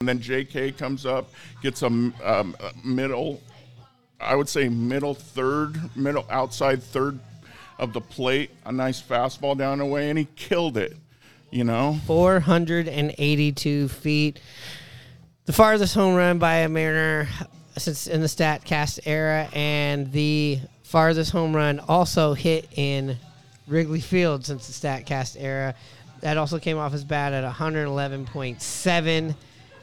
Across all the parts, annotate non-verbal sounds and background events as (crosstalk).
And then J.K. comes up, gets a um, a middle, I would say middle third, middle outside third of the plate, a nice fastball down the way, and he killed it. You know, 482 feet. The farthest home run by a Mariner since in the StatCast era, and the farthest home run also hit in Wrigley Field since the StatCast era. That also came off his bat at 111.7.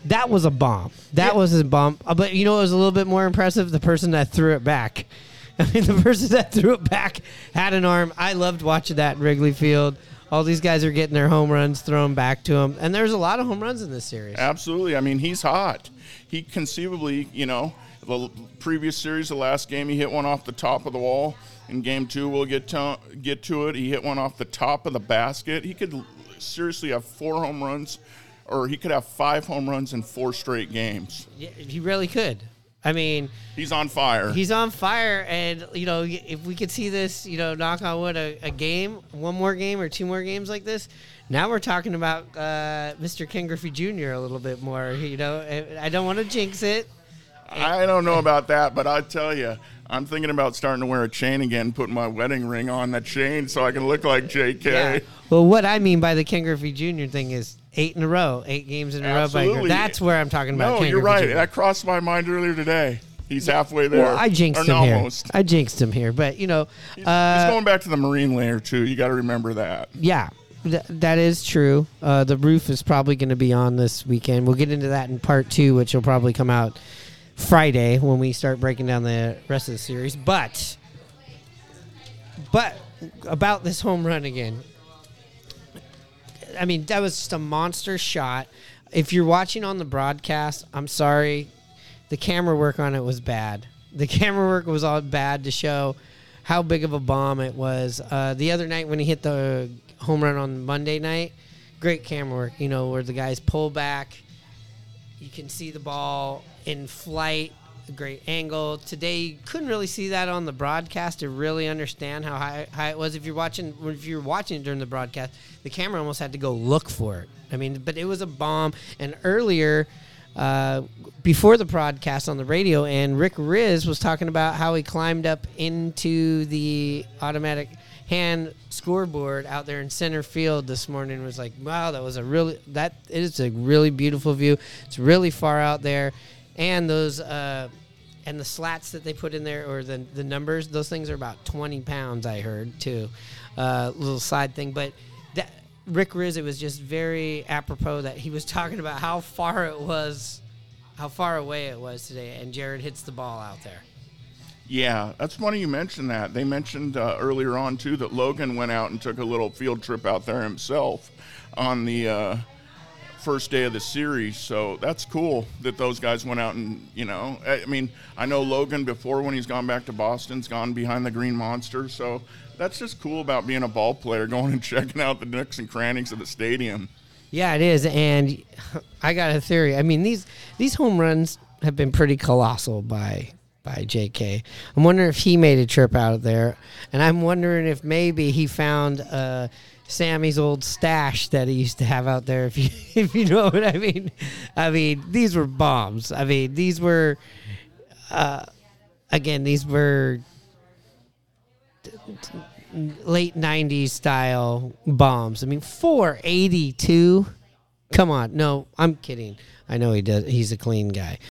That was a bomb. That was a bomb. Uh, But you know, it was a little bit more impressive. The person that threw it back. (laughs) I mean, the person that threw it back had an arm. I loved watching that in Wrigley Field. All these guys are getting their home runs thrown back to them, and there's a lot of home runs in this series. absolutely. I mean, he's hot. He conceivably, you know, the l- previous series, the last game, he hit one off the top of the wall. In game two, we'll get to get to it. He hit one off the top of the basket. He could l- seriously have four home runs, or he could have five home runs in four straight games. Yeah, he really could. I mean, He's on fire. he's on fire, and you know, if we could see this, you know, knock on wood, a, a game, one more game or two more games like this. Now we're talking about uh, Mr. Ken Griffey Jr. a little bit more. You know, I- I don't want to jinx it. I don't know about that, but I tell you, I'm thinking about starting to wear a chain again, putting my wedding ring on that chain so I can look like J.K. Yeah. Well, what I mean by the Ken Griffey Jr. thing is eight in a row, eight games in a row. By Absolutely. That's where I'm talking about. No, Ken you're Griffey right. Jr. That crossed my mind earlier today. He's halfway there. Well, I jinxed him here. almost. I jinxed him here, but you know, He's uh, going back to the marine layer too. You got to remember that. yeah, th- that is true. Uh, the roof is probably going to be on this weekend. We'll get into that in part two, which will probably come out Friday when we start breaking down the rest of the series. But, but about this home run again. I mean, that was just a monster shot. If you're watching on the broadcast, I'm sorry, the camera work on it was bad. The (laughs) camera work was all bad to show how big of a bomb it was. Uh, the other night when he hit the home run on Monday night, great camera work. You know where the guys pull back, you can see the ball in flight, a great angle. Today, you couldn't really see that on the broadcast to really understand how high, high it was. If you're watching, if you're watching it during the broadcast, the camera almost had to go look for it. I mean, but it was a bomb. And earlier, uh, before the broadcast on the radio, and Rick Rizzs was talking about how he climbed up into the automatic hand scoreboard out there in center field this morning was like wow that was a really that is a really beautiful view. It's really far out there. And those uh and the slats that they put in there or the the numbers those things are about 20 pounds i heard too. Uh little side thing but Rick Rizzs it was just very apropos that he was (laughs) talking about how far it was how far away it was today and jared hits the ball out there Yeah, that's funny you mentioned that. They mentioned uh, earlier on too that Logan went out and took a little field trip out there himself on the uh, first day of the series. So that's cool that those guys went out and you know. I mean, I know Logan before when he's gone back to Boston's gone behind the Green Monster. So that's just cool about being a ball player, (laughs) going and checking out the nooks and crannies of the stadium. Yeah, it is, and (laughs) I got a theory. I mean these these home runs have been pretty colossal by by J.K. I'm wondering if he made a trip out there, and I'm wondering if maybe he found uh, Sammy's old stash that he used to have out there. If you (laughs) if you know what I mean. I mean these were bombs. I mean these were, uh, again these were late 90s style bombs. I mean, 482. Come on. No, I'm kidding. I know he does. He's a clean guy.